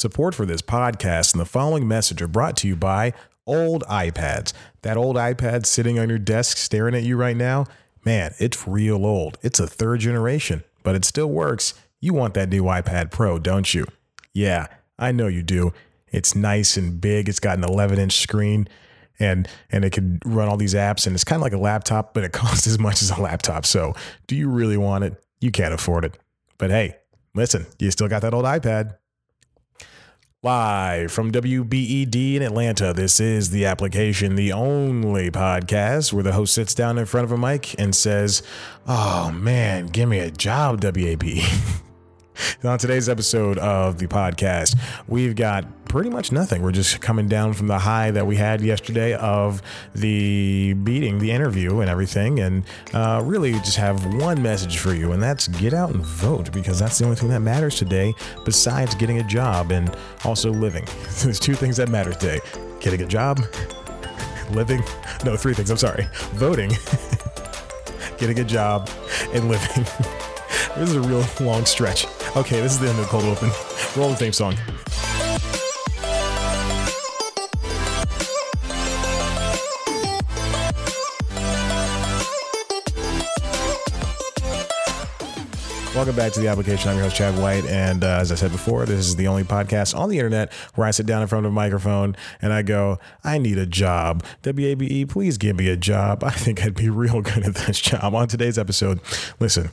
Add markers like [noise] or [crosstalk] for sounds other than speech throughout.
Support for this podcast and the following message are brought to you by old iPads. That old iPad sitting on your desk staring at you right now, man, it's real old. It's a third generation, but it still works. You want that new iPad Pro, don't you? Yeah, I know you do. It's nice and big. It's got an 11 inch screen and and it can run all these apps and it's kind of like a laptop but it [laughs] costs as much as a laptop so do you really want it you can't afford it but hey listen you still got that old ipad Live from WABE in Atlanta, this is the application, the only podcast where the host sits down in front of a mic and says, Oh man, give me a job, WABE. [laughs] [laughs] on today's episode of the podcast, we've got pretty much nothing. We're just coming down from the high that we had yesterday of the beating, the interview, and everything, and uh, really just have one message for you, and that's get out and vote because that's the only thing that matters today besides getting a job and also living. [laughs] There's two things that matter today getting a job, [laughs] living. No, three things. I'm sorry. Voting, getting a job, and living. this is a real long stretch. Okay, this is the end of the cold open. Roll the theme song. Welcome back to the application. I'm your host, Chad White. And uh, as I said before, this is the only podcast on the internet where I sit down in front of a microphone and I go, I need a job. WABE, please give me a job. I think I'd be real [laughs] good at this job. On today's episode, listen,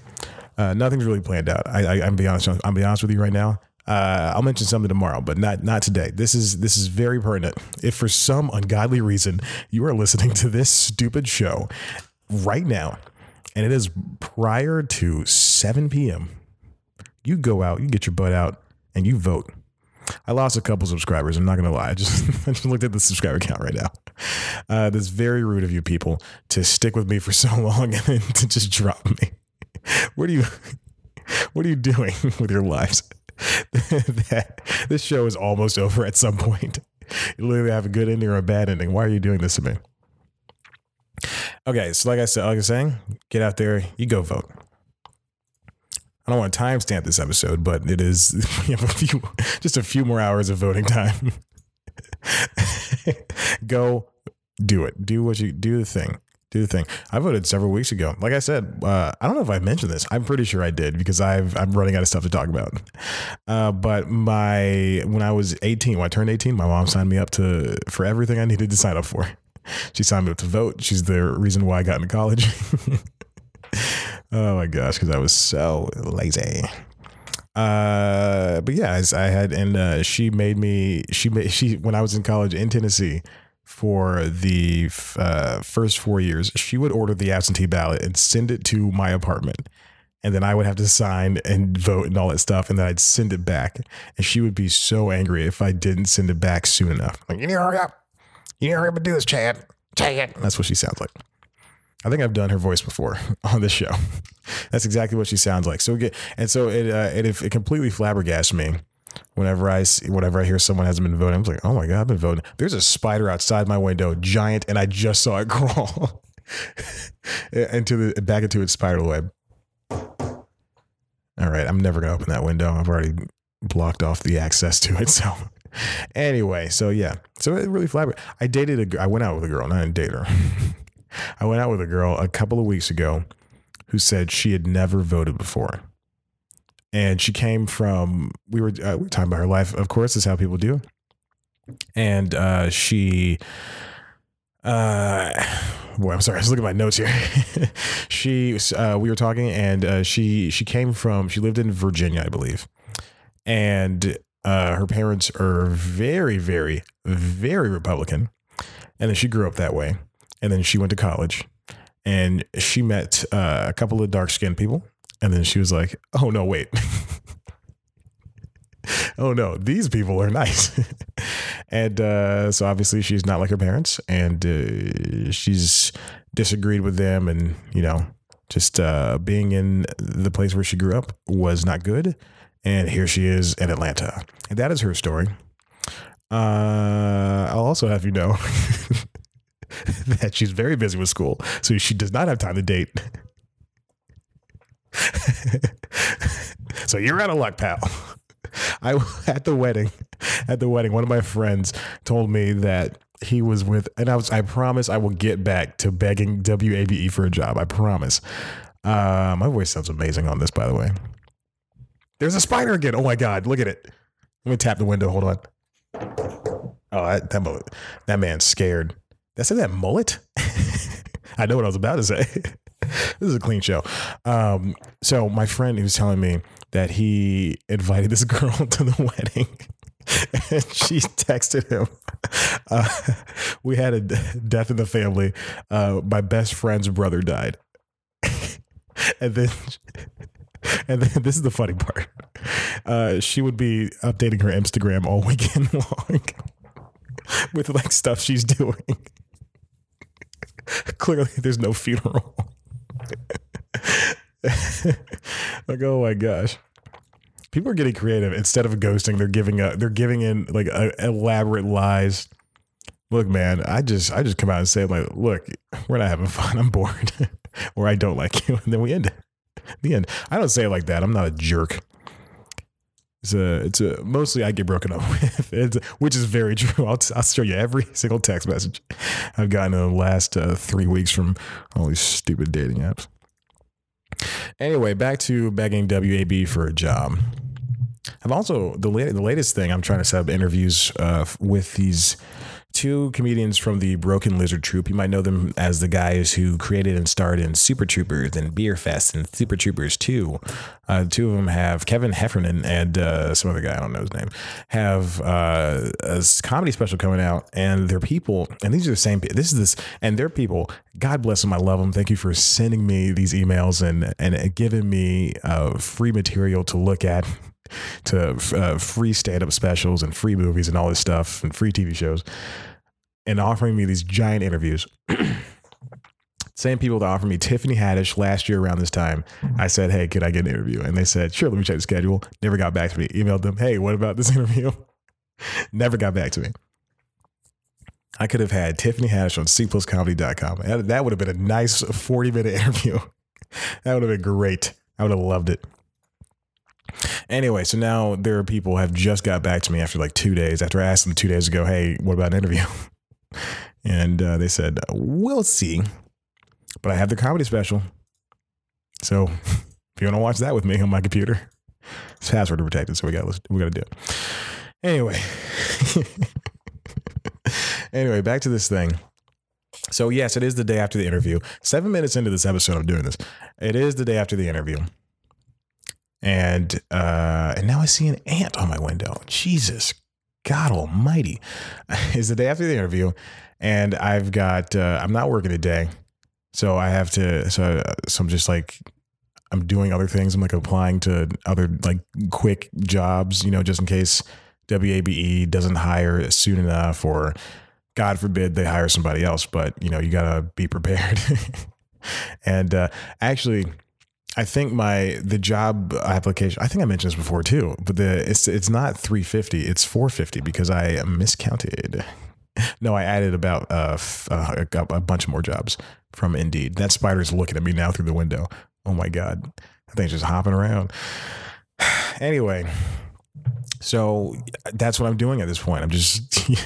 uh, nothing's really planned out. I, I, I'm be honest. I'm be honest with you right now. Uh, I'll mention something tomorrow, but not not today. This is this is very pertinent. If for some ungodly reason you are listening to this stupid show right now and it is prior to 7 p.m., you go out, you get your butt out, and you vote. I lost a couple subscribers. I'm not gonna lie. I just [laughs] I just looked at the subscriber count right now. Uh, that's very rude of you people to stick with me for so [laughs] long and then to just drop me. What are you [laughs] What are you doing [laughs] with your lives? [laughs] this show is almost over at some point. You literally have a good ending or a bad ending. Why are you doing this to me? Okay, so like I said, like I was saying, get out there, you go vote. I don't want to timestamp this episode, but it is we have a few just a few more hours of voting time. go do it. Do what you do the thing. Do the thing. I voted several weeks ago. Like I said, uh, I don't know if I mentioned this. I'm pretty sure I did because I've I'm running out of stuff to talk about. Uh, but my when I was 18, when I turned 18, my mom signed me up to for everything I needed to sign up for. [laughs] She signed me up to vote. She's the reason why I got into college. [laughs] oh my gosh, because I was so lazy. Uh, but yeah, I, I had, and uh, she made me. She made she when I was in college in Tennessee for the uh, first four years. She would order the absentee ballot and send it to my apartment. And then I would have to sign and vote and all that stuff. And then I'd send it back. And she would be so angry if I didn't send it back soon enough. Like, you need to hurry up. You need to hurry up and do this, Chad. Chad. That's what she sounds like. I think I've done her voice before [laughs] on this show. [laughs] That's exactly what she sounds like. So and so it, uh, it, it completely flabbergasted me whenever I see, whenever I hear someone hasn't been voting. I'm like, oh my god, I've been voting. There's a spider outside my window, giant, and I just saw it [laughs] crawl [laughs] into the back into its spider web. All right, I'm never gonna open that window. I've already blocked off the access to it. [laughs] So anyway, so yeah, so it really flabbergasted. I dated a, I went out with a girl, not a date her. I went out with a girl a couple of weeks ago who said she had never voted before. And she came from, we were, uh, we were talking about her life, of course, is how people do. And uh, she, uh, boy, I'm sorry, I was looking at my notes here. [laughs] she, uh, we were talking, and uh, she she came from, she lived in Virginia, I believe, and uh, her parents are very, very, very Republican, and then she grew up that way and then she went to college and she met uh, a couple of dark skinned people. And then she was like, oh, no, wait. [laughs] oh, no, these people are nice. [laughs] and uh, so obviously she's not like her parents and uh, she's disagreed with them. And, you know, just uh, being in the place where she grew up was not good. And here she is in Atlanta. And that is her story. Uh, I'll also have you know [laughs] that she's very busy with school, so she does not have time to date. [laughs] so you're out of luck, pal. I at the wedding, at the wedding, one of my friends told me that he was with, and I was, I promise I will get back to begging WABE for a job. I promise. Uh, my voice sounds amazing on this, by the way. There's a spider again. Oh my God. Look at it. Let me tap the window. Hold on. Oh, that, that, mullet, that man's scared. That's that mullet? [laughs] I know what I was about to say. [laughs] [laughs] this is a clean show. Um, so my friend he was telling me that he invited this [laughs] girl to the wedding. [laughs] and she texted him. Uh, we had a death in the family. Uh, my best friend's brother died, and then, and then this is the funny part. Uh, she would be updating her Instagram all weekend long with like stuff she's doing. Clearly, there's no funeral. [laughs] like, oh my gosh. People are getting creative. Instead of ghosting, they're giving up. They're giving in like elaborate lies. Look, man, I just I just come out and say like, look, we're not having fun. [laughs] I'm bored, [laughs] or I don't like you, and then we end it. The end. I don't say it like that. I'm not a jerk. It's a, it's a, mostly I get broken up [laughs] with, it's, which is very [laughs] true. I'll, I'll show you every [laughs] single text message I've gotten in the last uh, three weeks from all these stupid dating apps. Anyway, back to begging WABE for a job. I've also the the latest thing I'm trying to set up interviews uh, with these two comedians from the Broken Lizard Troupe. You might know them as the guys who created and starred in Super Troopers and Beerfest and Super Troopers 2. Uh, two of them have Kevin Heffernan and uh, some other guy, I don't know his name, have uh, a comedy special coming out. And their people, and these are the same, this is this, and their people, God bless them. I love them. Thank you for sending me these emails and, and giving me uh, free material to look at to uh, free stand up specials and free movies and all this stuff and free TV shows and offering me these giant interviews. [clears throat] Same people that offered me Tiffany Haddish last year around this time. I said, Hey, could I get an interview? And they said, Sure, let me check the schedule. Never got back to me. Emailed them, Hey, what about this [laughs] interview? Never got back to me. I could have had Tiffany Haddish on cpluscomedy.com. That would have been a nice 40 minute [laughs] interview. That would have been great. I would have loved it. Anyway, so now there are people have just got back to me after like two days. After I asked them two days ago, hey, what about an interview? [laughs] And uh, they said, we'll see. But I have the comedy special. So [laughs] if you want to watch that with me on my computer, [laughs] it's password protected. So we got we got to do it. Anyway. anyway, back to this thing. So yes, it is the day after the interview. Seven minutes into this episode, I'm doing this. It is the day after the interview and uh, and now I see an ant on my window. Jesus, God Almighty! [laughs] Is the day after the interview, and I've got uh, I'm not working today, so I have to. So so I'm just like I'm doing other things. I'm like applying to other like quick jobs, you know, just in case WABE doesn't hire soon enough, or God forbid they hire somebody else. But you know, you gotta be prepared. [laughs] and uh, actually I think my the job application. I think I mentioned this before too, but the it's it's not 350. It's 450 because I miscounted. No, I added about uh, uh, a, bunch more jobs from Indeed. That spider's looking at me now through the window. Oh my god, that thing's just hopping around. [sighs] anyway, so that's what I'm doing at this point. I'm just, [laughs] you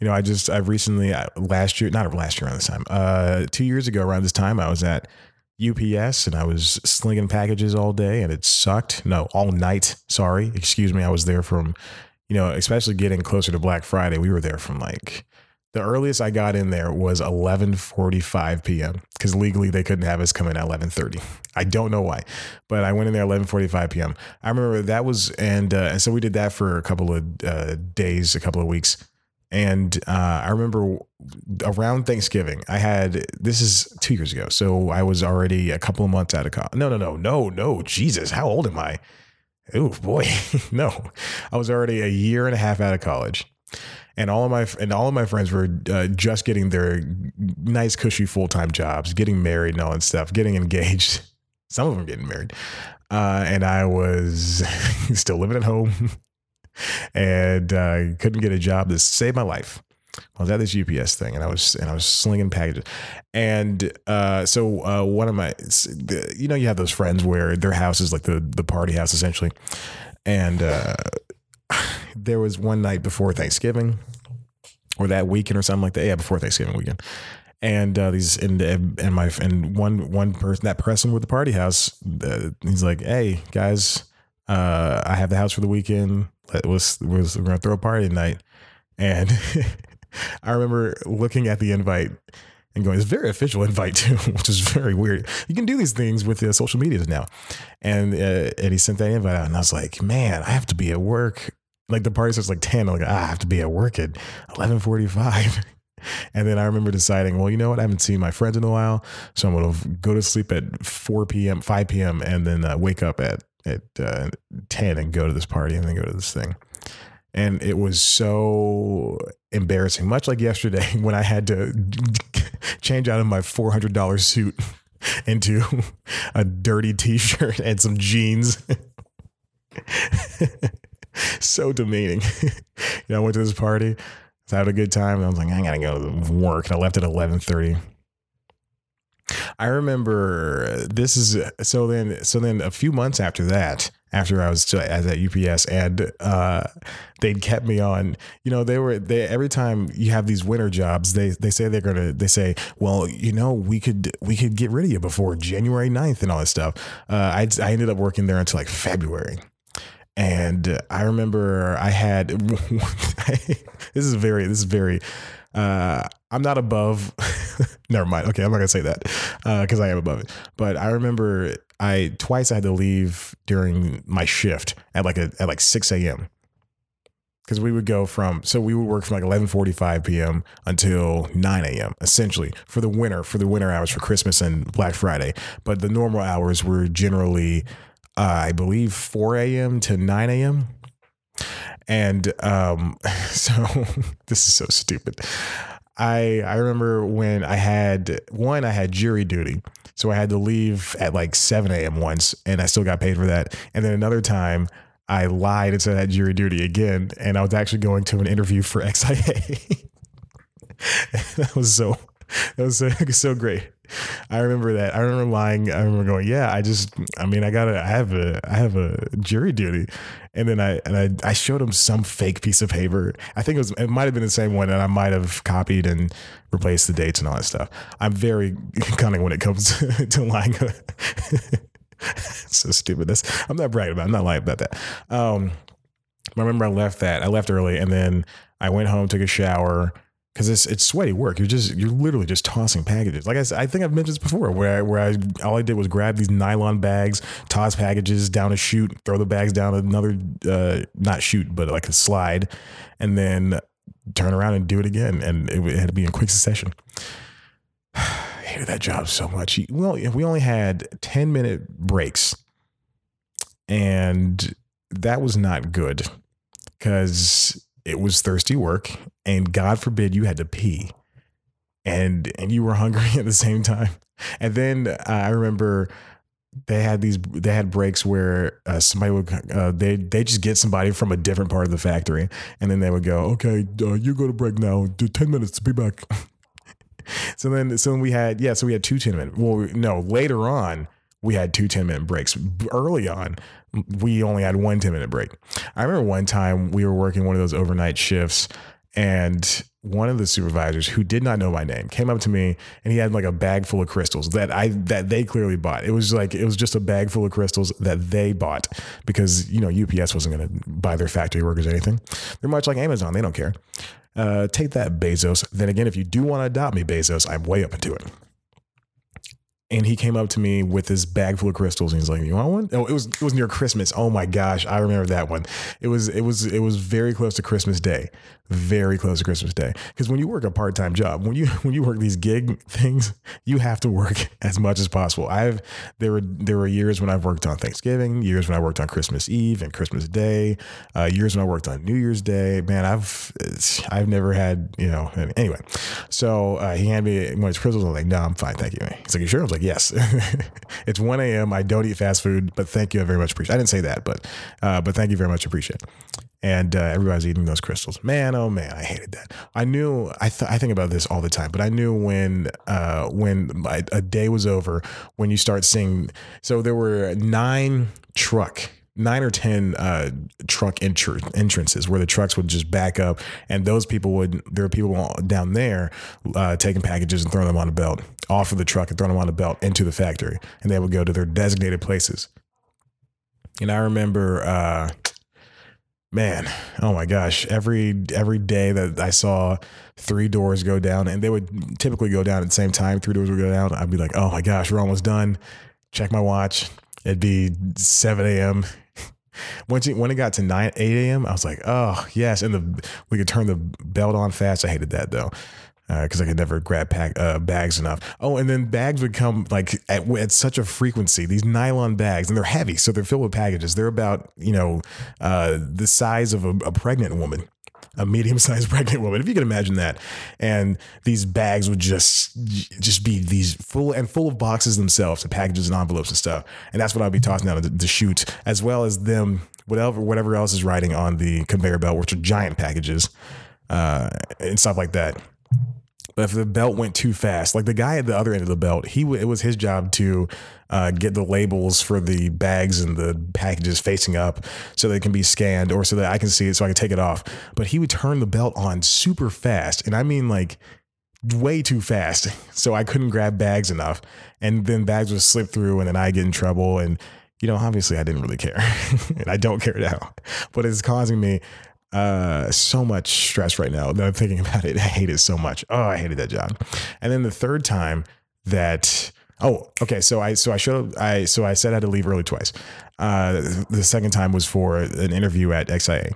know, I just I've recently uh, last year, not last year around this time, uh, two years ago around this time, I was at UPS and I was slinging packages all day and it sucked. No, all night. Sorry. Excuse me. I was there from, you know, especially getting closer to Black Friday. We were there from like the earliest I got in there was 11:45 p.m. because legally they couldn't have us come in at 11:30. I don't know why, but I went in there 11:45 p.m. I remember that was and uh, and so we did that for a couple of uh, days, a couple of weeks, and uh, I remember around Thanksgiving, I had this is two years ago. So I was already a couple of months out of college. No, no, no, no, no. Jesus, how old am I? Oh boy, [laughs] no. I was already a year and a half out of college. And all of my and all of my friends were uh, just getting their nice, cushy full time jobs, getting married and all that stuff, getting engaged. [laughs] Some of them getting married, uh, and I was [laughs] still living at home, and uh, couldn't get a job to save my life. I was at this UPS thing, and I was and I was slinging packages, and uh, so uh, one of my, you know, you have those friends where their house is like the the party house essentially, and uh, [sighs] there was one night before Thanksgiving or that weekend or something like that. Yeah, before Thanksgiving weekend. And uh, these and and my and one one person that person with the party house, uh, he's like, "Hey guys, uh, I have the house for the weekend. Let was was we're gonna throw a party tonight." And [laughs] I remember looking at the invite and going, it's a very official invite [laughs] too, which is very weird. You can do these things with uh, social media now. And uh, and he sent that invite out, and I was like, man, I have to be at work. Like the party starts like 10. I'm like, ah, I have to be at work at 1145. [laughs] And then I remember deciding, well, you know what? I haven't seen my friends in a while. So I'm to go to sleep at 4 p.m., 5 p.m., and then uh, wake up at, at uh, 10 and go to this party and then go to this thing. And it was so embarrassing, much like yesterday [laughs] when I had to [laughs] change out of my $400 suit [laughs] into a dirty t shirt and some jeans. so demeaning. you know, I went to this party, I had a good time, and I was like, I gotta go to work. And I left at eleven thirty. I remember this is so then so then a few months after that, after I was still at UPS and uh, they'd kept me on, you know, they were they every time you have these winter jobs, they they say they're gonna they say, well, you know, we could we could get rid of you before January 9th and all this stuff. Uh, I I ended up working there until like February. And I remember I had [laughs] [laughs] this is very this is very uh, I'm not above. [laughs] never mind. Okay, I'm not gonna say that because uh, I am above it. But I remember I twice I had to leave during my shift at like a at like 6 a.m. Because we would go from so we would work from like 11:45 p.m. until 9 a.m. essentially for the winter for the winter hours for Christmas and Black Friday. But the normal hours were generally uh, I believe 4 a.m. to 9 a.m. And um, [laughs] so [laughs] this is so stupid. I I remember when I had one, I had jury duty. So I had to leave at like 7 a.m. once and I still got paid for that. And then another time I lied and said I had jury duty again. And I was actually going to an interview for XIA. [laughs] that was so that was so, [laughs] so great. [laughs] I remember that. I remember lying. I remember going, yeah, I just, I mean, I gotta, I have a, I have a jury duty. And then I, and I, I showed him some fake piece of paper. I think it was, it might've been the same one that I might have copied and replaced the dates and all that stuff. I'm very [laughs] cunning when it comes to, [laughs] to lying. so stupid. That's, I'm not bragging about it. I'm not lying about that. Um, I remember I left that, I left early and then I went home, took a shower, because it's it's sweaty work. You're just you're literally just tossing packages. Like I I think I've mentioned this before, where I, where I all I did was grab these nylon bags, toss packages down a chute, throw the bags down another uh, not chute, but like a slide, and then turn around and do it again. And it, it had to be in quick succession. [sighs] I hated that job so much. Well, we only had ten minute breaks, and that was not good because it was thirsty work and God forbid you had to pee and and you were [laughs] hungry at the same time. And then uh, I remember they had these they had breaks where uh, somebody would uh, they they just get somebody from a different part of the factory and then they would go okay uh, you go to break now do 10 minutes to be back [laughs] so then so then we had yeah so we had two 10 minute well no later on we had two 10 minute breaks early on we only had one 10 minute break. I remember one time we were working one of those overnight shifts and one of the supervisors who did not know my name came up to me and he had like a bag full of crystals that I that they clearly bought. It was like it was just a bag full of crystals that they bought because you know UPS wasn't going to buy their factory workers anything. They're much like Amazon; they don't care. Uh, take that, Bezos. Then again, if you do want to adopt me, Bezos, I'm way up into it and he came up to me with this bag full of crystals and he's like, "You want one?" Oh, it was it was near Christmas. Oh my gosh, I remember that one. It was it was it was very close to Christmas Day, very close to Christmas Day. Because when you work a part time job, when you [laughs] when you work these gig things, you have to work [laughs] as much as possible. I've there were there were years when I've worked on Thanksgiving, years when I worked on Christmas Eve and Christmas Day, uh, years when I worked on New Year's Day. Man, I've I've never had you know anyway. So uh, he handed me one of his crystals. I'm like, no, I'm fine, thank you. He's like, you sure? I was like, yes. [laughs] it's 1 a.m. I don't eat fast food, but thank you. I very much appreciate. I didn't say that, but uh, but thank you very much. Appreciate. And uh, everybody's eating those crystals. Man, oh man, I hated that. I knew I th- I think about this all the time, but I knew when uh, when a day was over, when you start seeing. So there were nine truck nine or ten uh, truck entr- entrances where the trucks would just back up, and those people would there are people down there uh, taking packages and throwing them on a belt off of the truck and throwing them on a belt into the factory, and they would go to their designated places. And I remember, uh, man, oh my gosh, every every day that I saw three doors go down, and they would typically go down at the same time. Three doors would go down. I'd be like, oh my gosh, we're almost done. Check my watch. It'd be 7 a.m. [laughs] Once when it got to 9, 8 a.m., I was like, oh, yes. And the we could turn the belt on fast. I hated that though because uh, I could never grab pack, uh, bags enough. Oh, and then bags would come like at, at, such a frequency. These nylon bags, and they're heavy, so they're filled with packages. They're about you know uh, the size of a, a pregnant woman a medium-sized [laughs] pregnant woman, if you can imagine that. And these bags would just just be these full and full of boxes themselves, and packages and envelopes and stuff. And that's what I'd be tossing out of the, chute, as well as them whatever whatever else is riding on the conveyor belt, which are giant packages uh, and stuff like that. If the belt went too fast, like the guy at the other end of the belt, he it was his job to uh, get the labels for the bags and the packages facing up so they can be scanned or so that I can see it so I can take it off. But he would turn the belt on super fast, and I mean like way too fast, [laughs] so I couldn't grab bags enough, and then bags would slip through, and then I get in trouble and you know, obviously I didn't really care [laughs] and I don't care now, but it's causing me uh so much stress right now that I'm thinking [laughs] about it. I hate it so much. Oh, I hated that job. And then the third time that oh, okay, so I so I showed I so I said I had to leave early twice. Uh the second time was for an interview at XIA.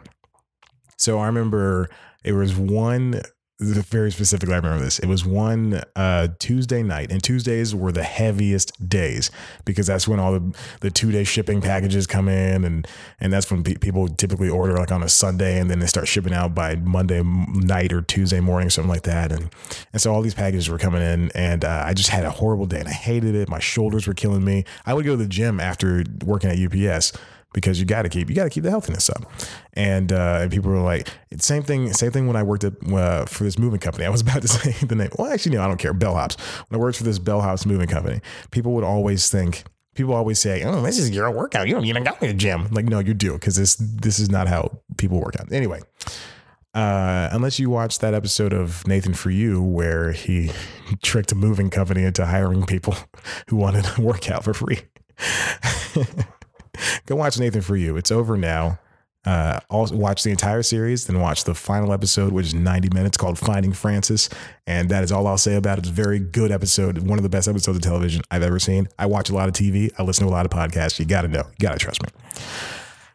So I remember it was one very specifically, I remember this. It was one uh, Tuesday night, and Tuesdays were the heaviest days because that's when all the, the two day shipping packages come in, and and that's when pe- people typically order like on a Sunday, and then they start shipping out by Monday night or Tuesday morning, something like that. And and so all these packages were coming in, and uh, I just had a horrible day, and I hated it. My shoulders were killing me. I would go to the gym after working at UPS because you got to keep you got to keep the healthiness up. And uh, people were like, same thing, same thing when I worked at uh, for this moving company. I was [laughs] about to say the name. Well, actually, no, I don't care. Bellhops. When I worked for this Bellhops moving company, people would always think. People always say, "Oh, this is your workout. You don't even go to the gym." Like, no, you do because this this is not how people work out. Anyway, uh, unless you watched that episode of Nathan for You where he [laughs] tricked a moving company into hiring people [laughs] who wanted to work out for free. Go watch Nathan for You. It's over now. Uh, also watch the entire series, then watch the final episode, which is 90 minutes called Finding Francis. And that is all I'll say about it. It's a very good episode, one of the best episodes of television I've ever seen. I watch a lot of TV, I listen to a lot of podcasts. You got to know, you got to trust me.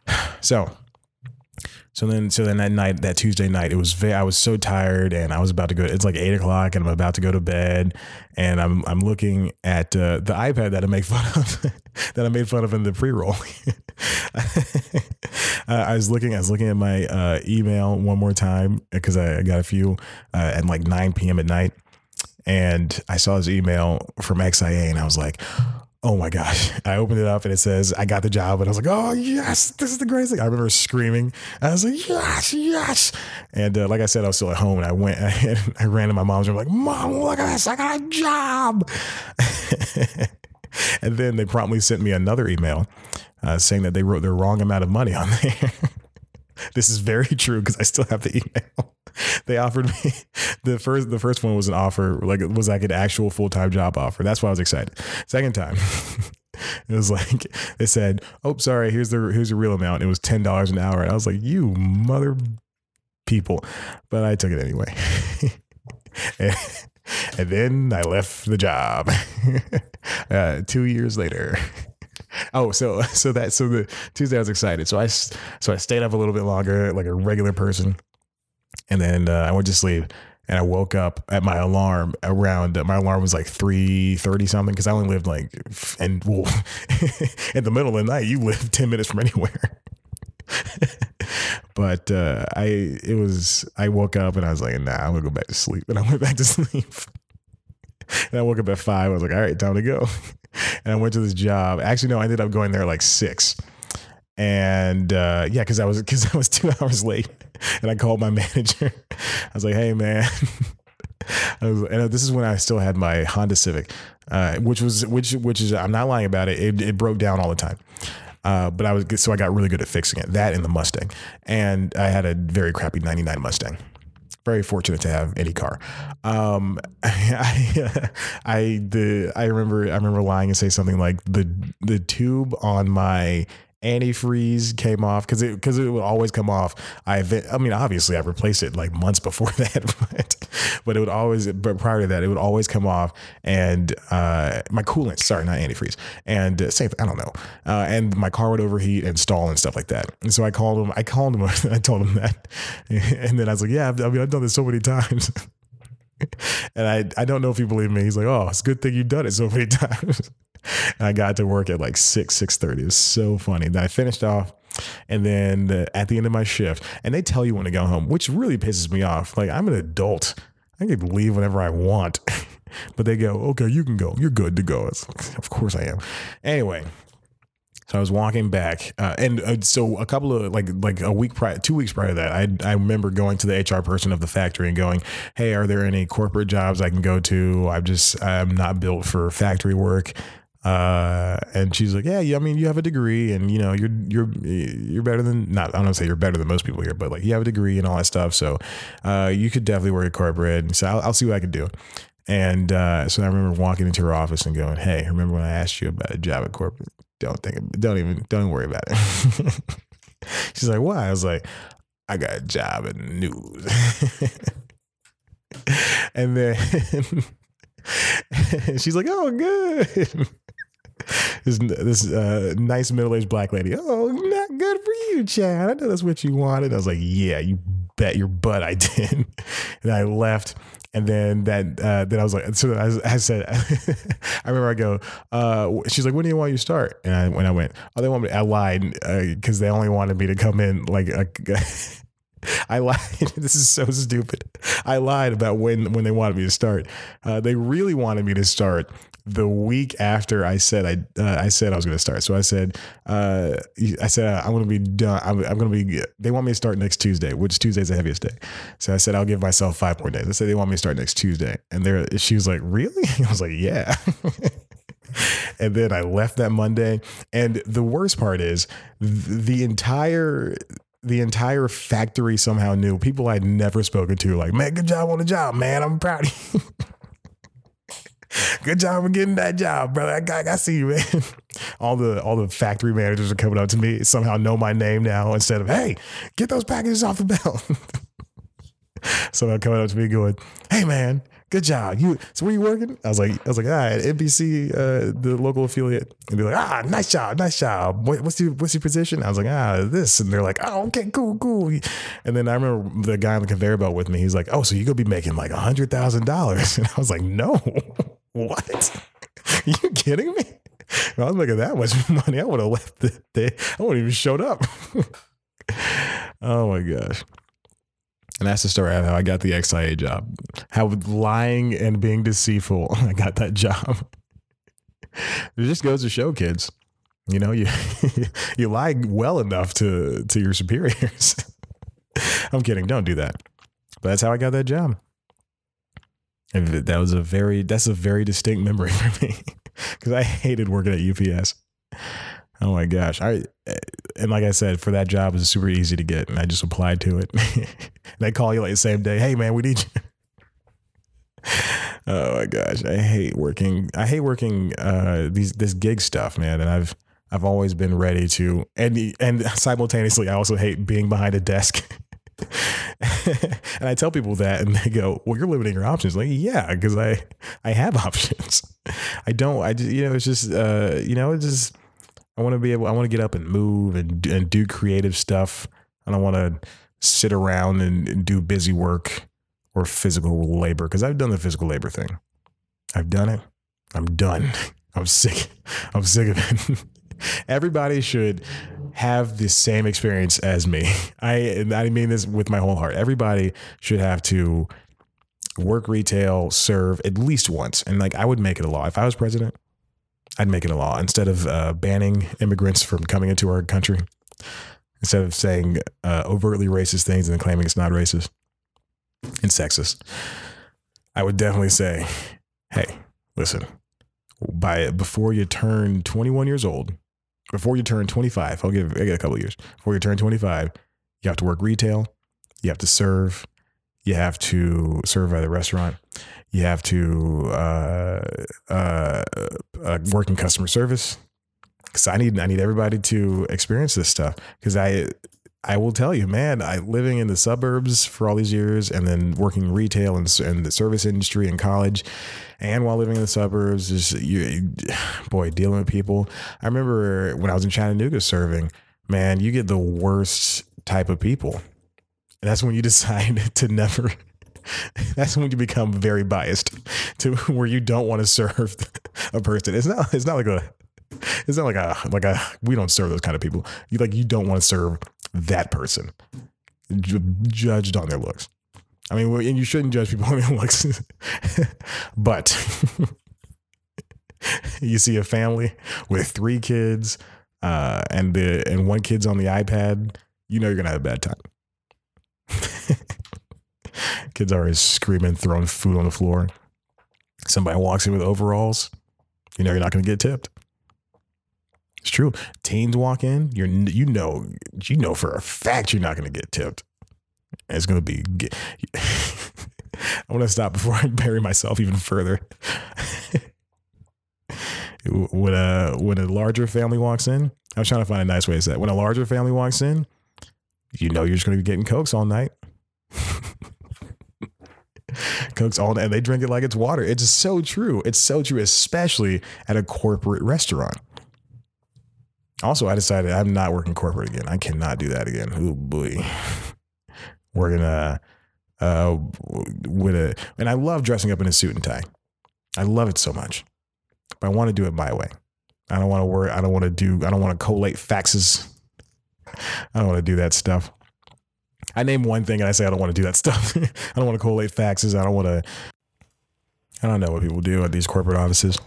[sighs] So, so then, so then that night, that Tuesday night, it was very, I was so tired and I was about to go, it's like eight o'clock and I'm about to go to bed and I'm, I'm looking at uh, the iPad that I make [laughs] fun of, that I made fun of in the pre-roll. [laughs] I was looking, I was looking at my uh, email one more time because I, I, got a few uh, at like 9 PM at night. And I saw his email from XIA and I was like, oh my gosh. [laughs] I opened it up and it says, I got the job. And I was like, oh, yes, this is the greatest thing. I remember screaming. I was like, yes, yes. And uh, like I said, I was still at home and I went, and [laughs] I ran to my mom's room, like, mom, look at this. I got a job. [laughs] and then they promptly sent me another email uh, saying that they wrote the wrong amount of money on there. this is very true because I still have the email. They offered me [laughs] the first the first one was an offer like it was like an actual full-time job offer. That's why I was excited. Second time [laughs] it was like they said, "Oh, sorry, here's the here's your real amount." It was ten dollars an hour, and I was like, "You mother people," but I took it anyway. [laughs] and, and, then I left the job. uh, two years later. Oh, so so that so the Tuesday I was excited. So I so I stayed up a little bit longer, like a regular person, and then uh, I went to sleep. And I woke up at my alarm around. Uh, my alarm was like three thirty something because I only lived like and well, [laughs] in the middle of the night. You live [laughs] ten minutes from anywhere. [laughs] but uh, I it was I woke up and I was like, nah, I'm gonna go back to sleep. And I went back to sleep. and I woke up at five. I was like, all right, time to go. and I went to this job. Actually, no, I ended up going there like six. And uh, yeah, because I was [laughs] because I was two [laughs] hours late, and I called my [laughs] manager. I was like, "Hey, man," was, and this is when I still had my Honda Civic, uh, which was which which is I'm not lying about it. It, it broke down all the time. Uh, but I was so I got really good at fixing it. That in the Mustang, and I had a very crappy '99 Mustang very fortunate to have any car. Um, I, I, the, I remember, I remember lying and say something like the, the tube on my antifreeze came off because it because it would always come off. I I mean obviously I replaced it like months [laughs] before that, but but it would always but prior to that it would always come off and uh, my coolant sorry not antifreeze and uh, same I don't know uh, and my car would overheat and stall and stuff like that. And so I called him I called him [laughs] I told him that [laughs] and then I was like yeah I mean I've done this so many times. And I, I don't know if he believed me. He's like, oh, it's a good thing you've done it so many [laughs] times. and I got to work at like six six thirty. It was so funny. Then I finished off, and then the, at the end of my shift, and they tell you when to go home, which really pisses me off. Like I'm an adult, I can leave whenever I want, [laughs] but they go, okay, you can go. You're good to go. It's, of course I am. Anyway, so I was walking back, uh, and uh, so a couple of like like a week prior, two weeks prior to that, I I remember going to the HR person of the factory and going, "Hey, are there any corporate jobs I can go to? I'm just I'm not built for factory work." Uh, and she's like, yeah, yeah, I mean, you have a degree and you know, you're, you're, you're better than, not, I don't say you're better than most people here, but like you have a degree and all that stuff. So, uh, you could definitely work at corporate. And So I'll, I'll see what I can do. And, uh, so I remember walking into her office and going, Hey, remember when I asked you about a job at corporate? Don't think, don't even, don't worry about it. [laughs] she's like, why? I was like, I got a job in the news. [laughs] and then [laughs] she's like, oh, good this this uh, nice middle aged black lady. Oh, not good for you, Chad. I know that's what you wanted. I was like, yeah, you bet your butt I did. and I left. And then that, uh, then I was like, so I, I said, [laughs] I remember I go, uh, she's like, when do you want you to start? And I, when I went, oh, they want me, I lied because uh, they only wanted me to come in like [laughs] I lied. [laughs] this is so stupid. I lied about when when they wanted me to start. Uh, they really wanted me to start the week after I said I uh, I said I was going to start. So I said uh, I said I'm going to be done. I'm, I'm going to be. They want me to start next Tuesday, which Tuesday is the heaviest day. So I said I'll give myself five more days. I said they want me to start next Tuesday, and there she was like, "Really?" [laughs] I was like, "Yeah." [laughs] and then I left that Monday. And the worst part is the entire the entire factory somehow knew people I'd never spoken to. Like, man, good job on the job, man. I'm proud of you. [laughs] [laughs] Good job for getting that job, brother. I, got, I see you, man. [laughs] all the all the factory managers are coming up to me, somehow know my name now instead of hey, get those packages off the belt. [laughs] somehow coming up to me going, hey man, good job. You so where you working? I was like, I was like, ah, at NBC, uh, the local affiliate. And they're like, ah, nice job, nice job. What, what's your what's your position? I was like, ah, this. And they're like, oh, okay, cool, cool. And then I remember the guy on the conveyor belt with me. He's like, oh, so you gonna be making like a hundred thousand dollars? And I was like, no. What? [laughs] You kidding me? If I was making that much [laughs] money, I would have left the day. I wouldn't even showed up. [laughs] oh my gosh. And that's the story of how I got the XIA job. How lying and being deceitful, I got that job. It just goes to show, kids. You know, you you lie well enough to to your superiors. I'm kidding. Don't do that. But that's how I got that job. That was a very that's a very distinct memory [laughs] for me because I hated working at UPS. Oh my gosh! I and like I said, for that job, it was super easy to get, and I just applied to it. [laughs] they call you like the same day. Hey man, we need you. [laughs] oh my gosh, I hate working. I hate working uh, these this gig stuff, man. And I've I've always been ready to, and and simultaneously, I also hate being behind a desk. [laughs] and I tell people that, and they go, "Well, you're limiting your options." Like, yeah, because I I have [laughs] options. I don't. I just, you know, it's just uh, you know, it's just I want to be able. I want to get up and move and and do creative stuff. I don't want to sit around and, do busy work or physical labor because I've done the physical labor thing. I've done it. I'm done. [laughs] I'm sick. I'm sick of it. Everybody should have the same experience as me. [laughs] I I mean this with my whole heart. Everybody should have to work retail, serve at least once, and like I would make it a law if I was president. I'd make it a law instead of uh, banning immigrants from coming into our country. Instead of saying uh, overtly racist things and claiming it's not racist and sexist, I would definitely say, "Hey, listen, by before you turn 21 years old, before you turn 25, I'll give I get a couple of years. Before you turn 25, you have to work retail, you have to serve, you have to serve at a restaurant, you have to uh, uh, uh, work in customer service. Because I need I need everybody to experience this stuff. Because I I will tell you, man, I living in the suburbs for all these years and then working retail and, and the service industry in college and while living in the suburbs, just you, [sighs] boy, dealing with people. I remember when I was in Chattanooga serving, man, you get the worst type of people. And that's when you [laughs] decide to never [laughs] that's when you become very biased to [laughs] where you don't want to serve a person. It's not it's not like a it's not like a like a we don't serve those kind of people. You like you don't want to serve that person judged on their looks. I mean, and you shouldn't judge people [laughs] on their looks, [laughs] but [laughs] you see a family with three kids, uh, and the and one kid's on the iPad, you know you're gonna have a bad time. kids are always screaming, throwing food on the floor. Somebody walks in with overalls, you know you're not gonna get tipped. It's true. Teens walk in, you're you know you know for a fact you're not going to get tipped. It's going to be. [laughs] I want to stop before I bury myself even further. [laughs] when a when a larger family walks in, I was trying to find a nice way to say it. When a larger family walks in, you know you're just going to be getting cokes all night. [laughs] cokes all night, and they drink it like it's water. It's so true. It's so true, especially at a corporate restaurant. Also, I decided I'm not working corporate again. I cannot do that again. Oh boy, [laughs] working uh uh with a and I love dressing up in a suit and tie. I love it so much, but I want to do it my way. I don't want to worry. I don't want to do. I don't want to collate faxes. [laughs] I don't want to do that stuff. I name one thing and I say I don't want to do that [laughs] stuff. I don't want to collate faxes. I don't want to. I don't know what people do at these corporate offices.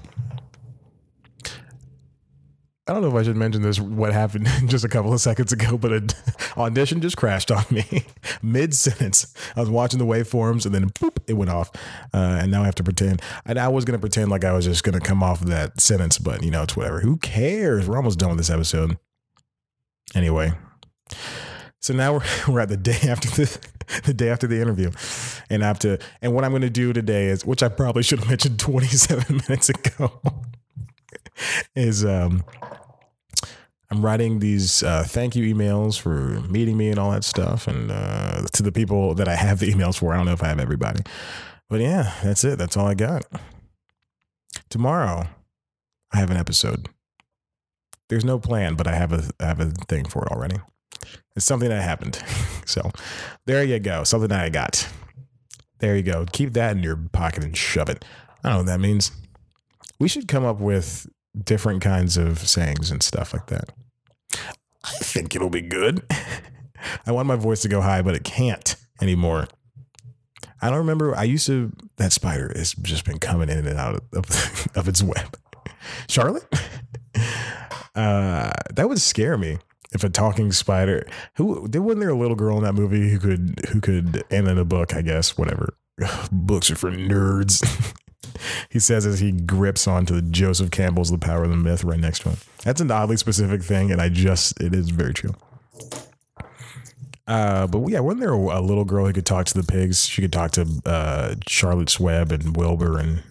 I don't know if I should mention this, what happened [laughs] just a couple of seconds ago, but an [laughs] audition just crashed on me [laughs] mid sentence. I was watching the waveforms and then boop, it went off. Uh, and now I have to pretend. And I was going to pretend like I was just going to come off of that sentence, but you know, it's whatever. Who cares? We're almost done with this episode. Anyway. So now we're, we're at the day after the, the day after the interview. And I have to, and what I'm going to do today is, which I probably should have mentioned 27 minutes ago, is, um, I'm writing these uh, thank you emails for meeting me and all that stuff, and uh, to the people that I have the emails for. I don't know if I have everybody, but yeah, that's it. That's all I got. Tomorrow, I have an episode. There's no plan, but I have a I have a thing for it already. It's something that happened. [laughs] so there you go. Something that I got. There you go. Keep that in your pocket and shove it. I don't know what that means. We should come up with different kinds of sayings and stuff like that. I think it'll be good. [laughs] I want my voice to go high, but it can't anymore. I don't remember. I used to. That spider has just been coming in and out of, of [laughs] its web. Charlotte, [laughs] uh, that would scare me if a talking spider. Who there wasn't there a little girl in that movie who could who could and in a book, I guess, whatever. [sighs] Books are for nerds. He says as he grips onto Joseph Campbell's The Power of the Myth right next to him. That's an oddly specific thing, and I just, it is very true. Uh, but yeah, wasn't there a, little girl who could talk to the pigs? She could talk to uh, Charlotte's Web and Wilbur, and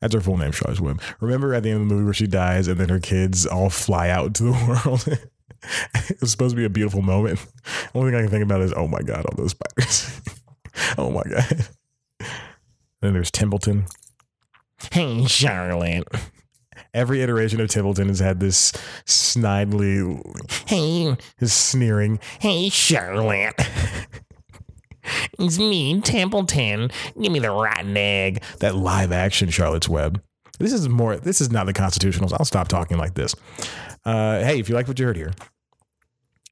that's her full name, Charlotte's Web. Remember at the end of the movie where she dies and then her kids all fly out to the [laughs] world? it was supposed to be a beautiful moment. The only thing I can think about is, oh my God, all those spiders. [laughs] oh my God. Then there's Templeton. Hey, Charlotte. Every iteration of Templeton has had this snidely, hey, his sneering, hey, Charlotte. it's me, Templeton. Give me the rotten egg. That live action Charlotte's Web. This is more, this is not the constitutionals. I'll stop talking like this. Uh, hey, if you like what you heard here,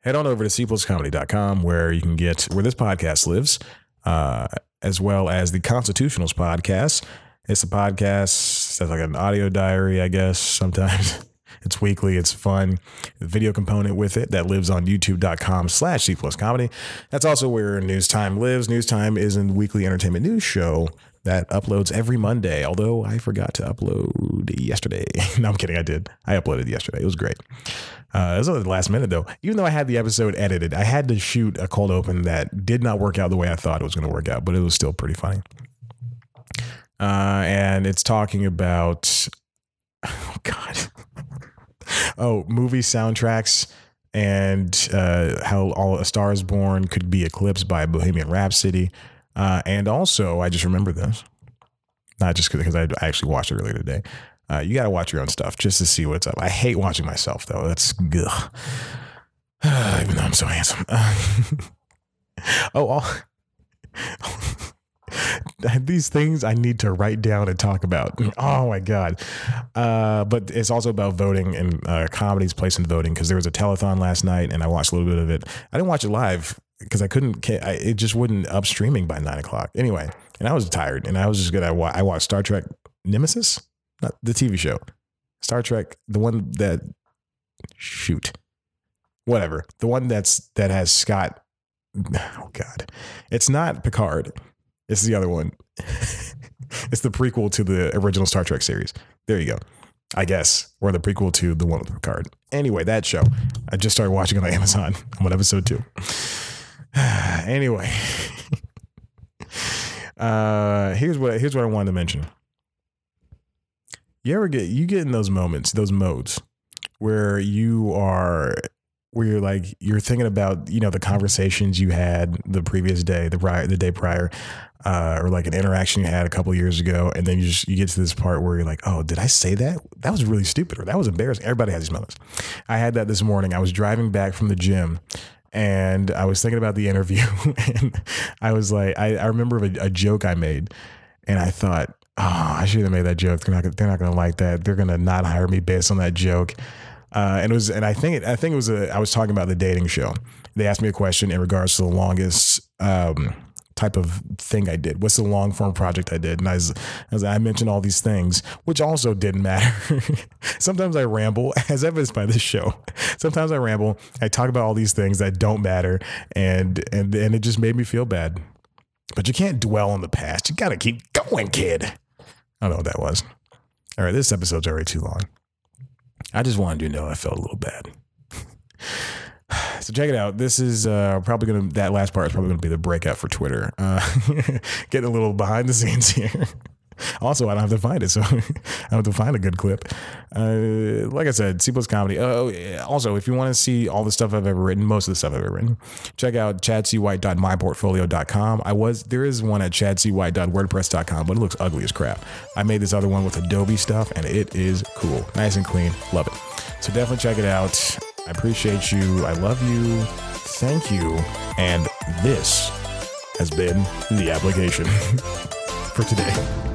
head on over to cpluscomedy.com where you can get where this podcast lives, uh, as well as the Constitutionals podcast. It's a podcast that's like an audio diary, I guess, sometimes. [laughs] It's weekly. It's fun. The video component with it that lives on youtube.com slash C plus comedy. That's also where News Time lives. News Time is a weekly entertainment news show that uploads every Monday. Although I forgot to upload yesterday. [laughs] no, I'm kidding. I did. I uploaded yesterday. It was great. Uh, it was only the last minute though. Even though I had the episode edited, I had to shoot a cold open that did not work out the way I thought it was going to work out, but it was still pretty funny. Uh, and it's talking about, oh God, oh movie soundtracks and uh, how all a star is born could be eclipsed by a bohemian rhapsody. Uh, and also i just remember this. Not just because I, actually watched it earlier today. Uh, you got to watch your own stuff just to see what's up. I hate watching myself though. That's [sighs] even though i'm so handsome. [laughs] Oh all, [laughs] these things I need to write down and talk about. Oh my god! Uh, but it's also about voting and uh, comedy's place in voting because there was a telethon last night and I watched a little bit of it. I didn't watch it live because I couldn't. I, it just wouldn't up streaming by nine o'clock anyway, and I was tired and I was just gonna. I watched Star Trek Nemesis, not the TV show, Star Trek, the one that shoot, whatever, the one that's that has Scott. [sighs] Oh God, it's not Picard it's the other one. [laughs] it's the prequel to the original Star Trek series. There you go. I guess, or the prequel to the one with Picard. Anyway, that show. I just started watching it on Amazon. [laughs] I'm on episode two. [sighs] anyway, [laughs] uh, here's what here's what I wanted to mention. You ever get you get in those moments, those modes where you are where you're like you're thinking about you know the conversations you had the previous day the prior the day prior uh, or like an interaction you had a couple years ago, and then you just you get to this part where you're like, oh, did I say that? That was really stupid, or that was embarrassing. Everybody has these moments. I had that this morning. I was driving back from the gym. And I was thinking about the interview, [laughs] and I was like, I, I remember a, a joke I made, and I thought, oh, I should have made that joke. They're not, they're not going to like that. They're going to not hire me based on that joke. Uh, and it was, and I think, it, I think it was a, I was talking about the dating show. They asked me a question in regards to the longest, um, type of thing I did. What's the long form project I did? And I, was, as I mentioned all these things, which also didn't matter. [laughs] Sometimes I ramble, [laughs] as evidenced by this show. Sometimes I ramble. I talk about all these things that don't matter, and and and it just made me feel bad. But you can't dwell on the past. You got to keep going, kid. I don't know what that was. All right, this episode's already too long. I just wanted you to know I felt a little bad. [sighs] So check it out. This is uh, probably to, that last part is probably to be the breakout for Twitter. Uh, [laughs] getting a little behind the scenes here. Also, I don't have to find it, so [laughs] I have to find a good clip. Uh, like I said, C plus comedy. Oh, also, if you want to see all the stuff I've ever written, most of the stuff I've ever written, check out chadcwhite.myportfolio.com. I was there is one at chadcwhite.wordpress.com, but it looks ugly as crap. I made this other one with Adobe stuff, and it is cool, nice and clean. Love it. So definitely check it out. I appreciate you. I love you. Thank you. And this has been the application [laughs] for today.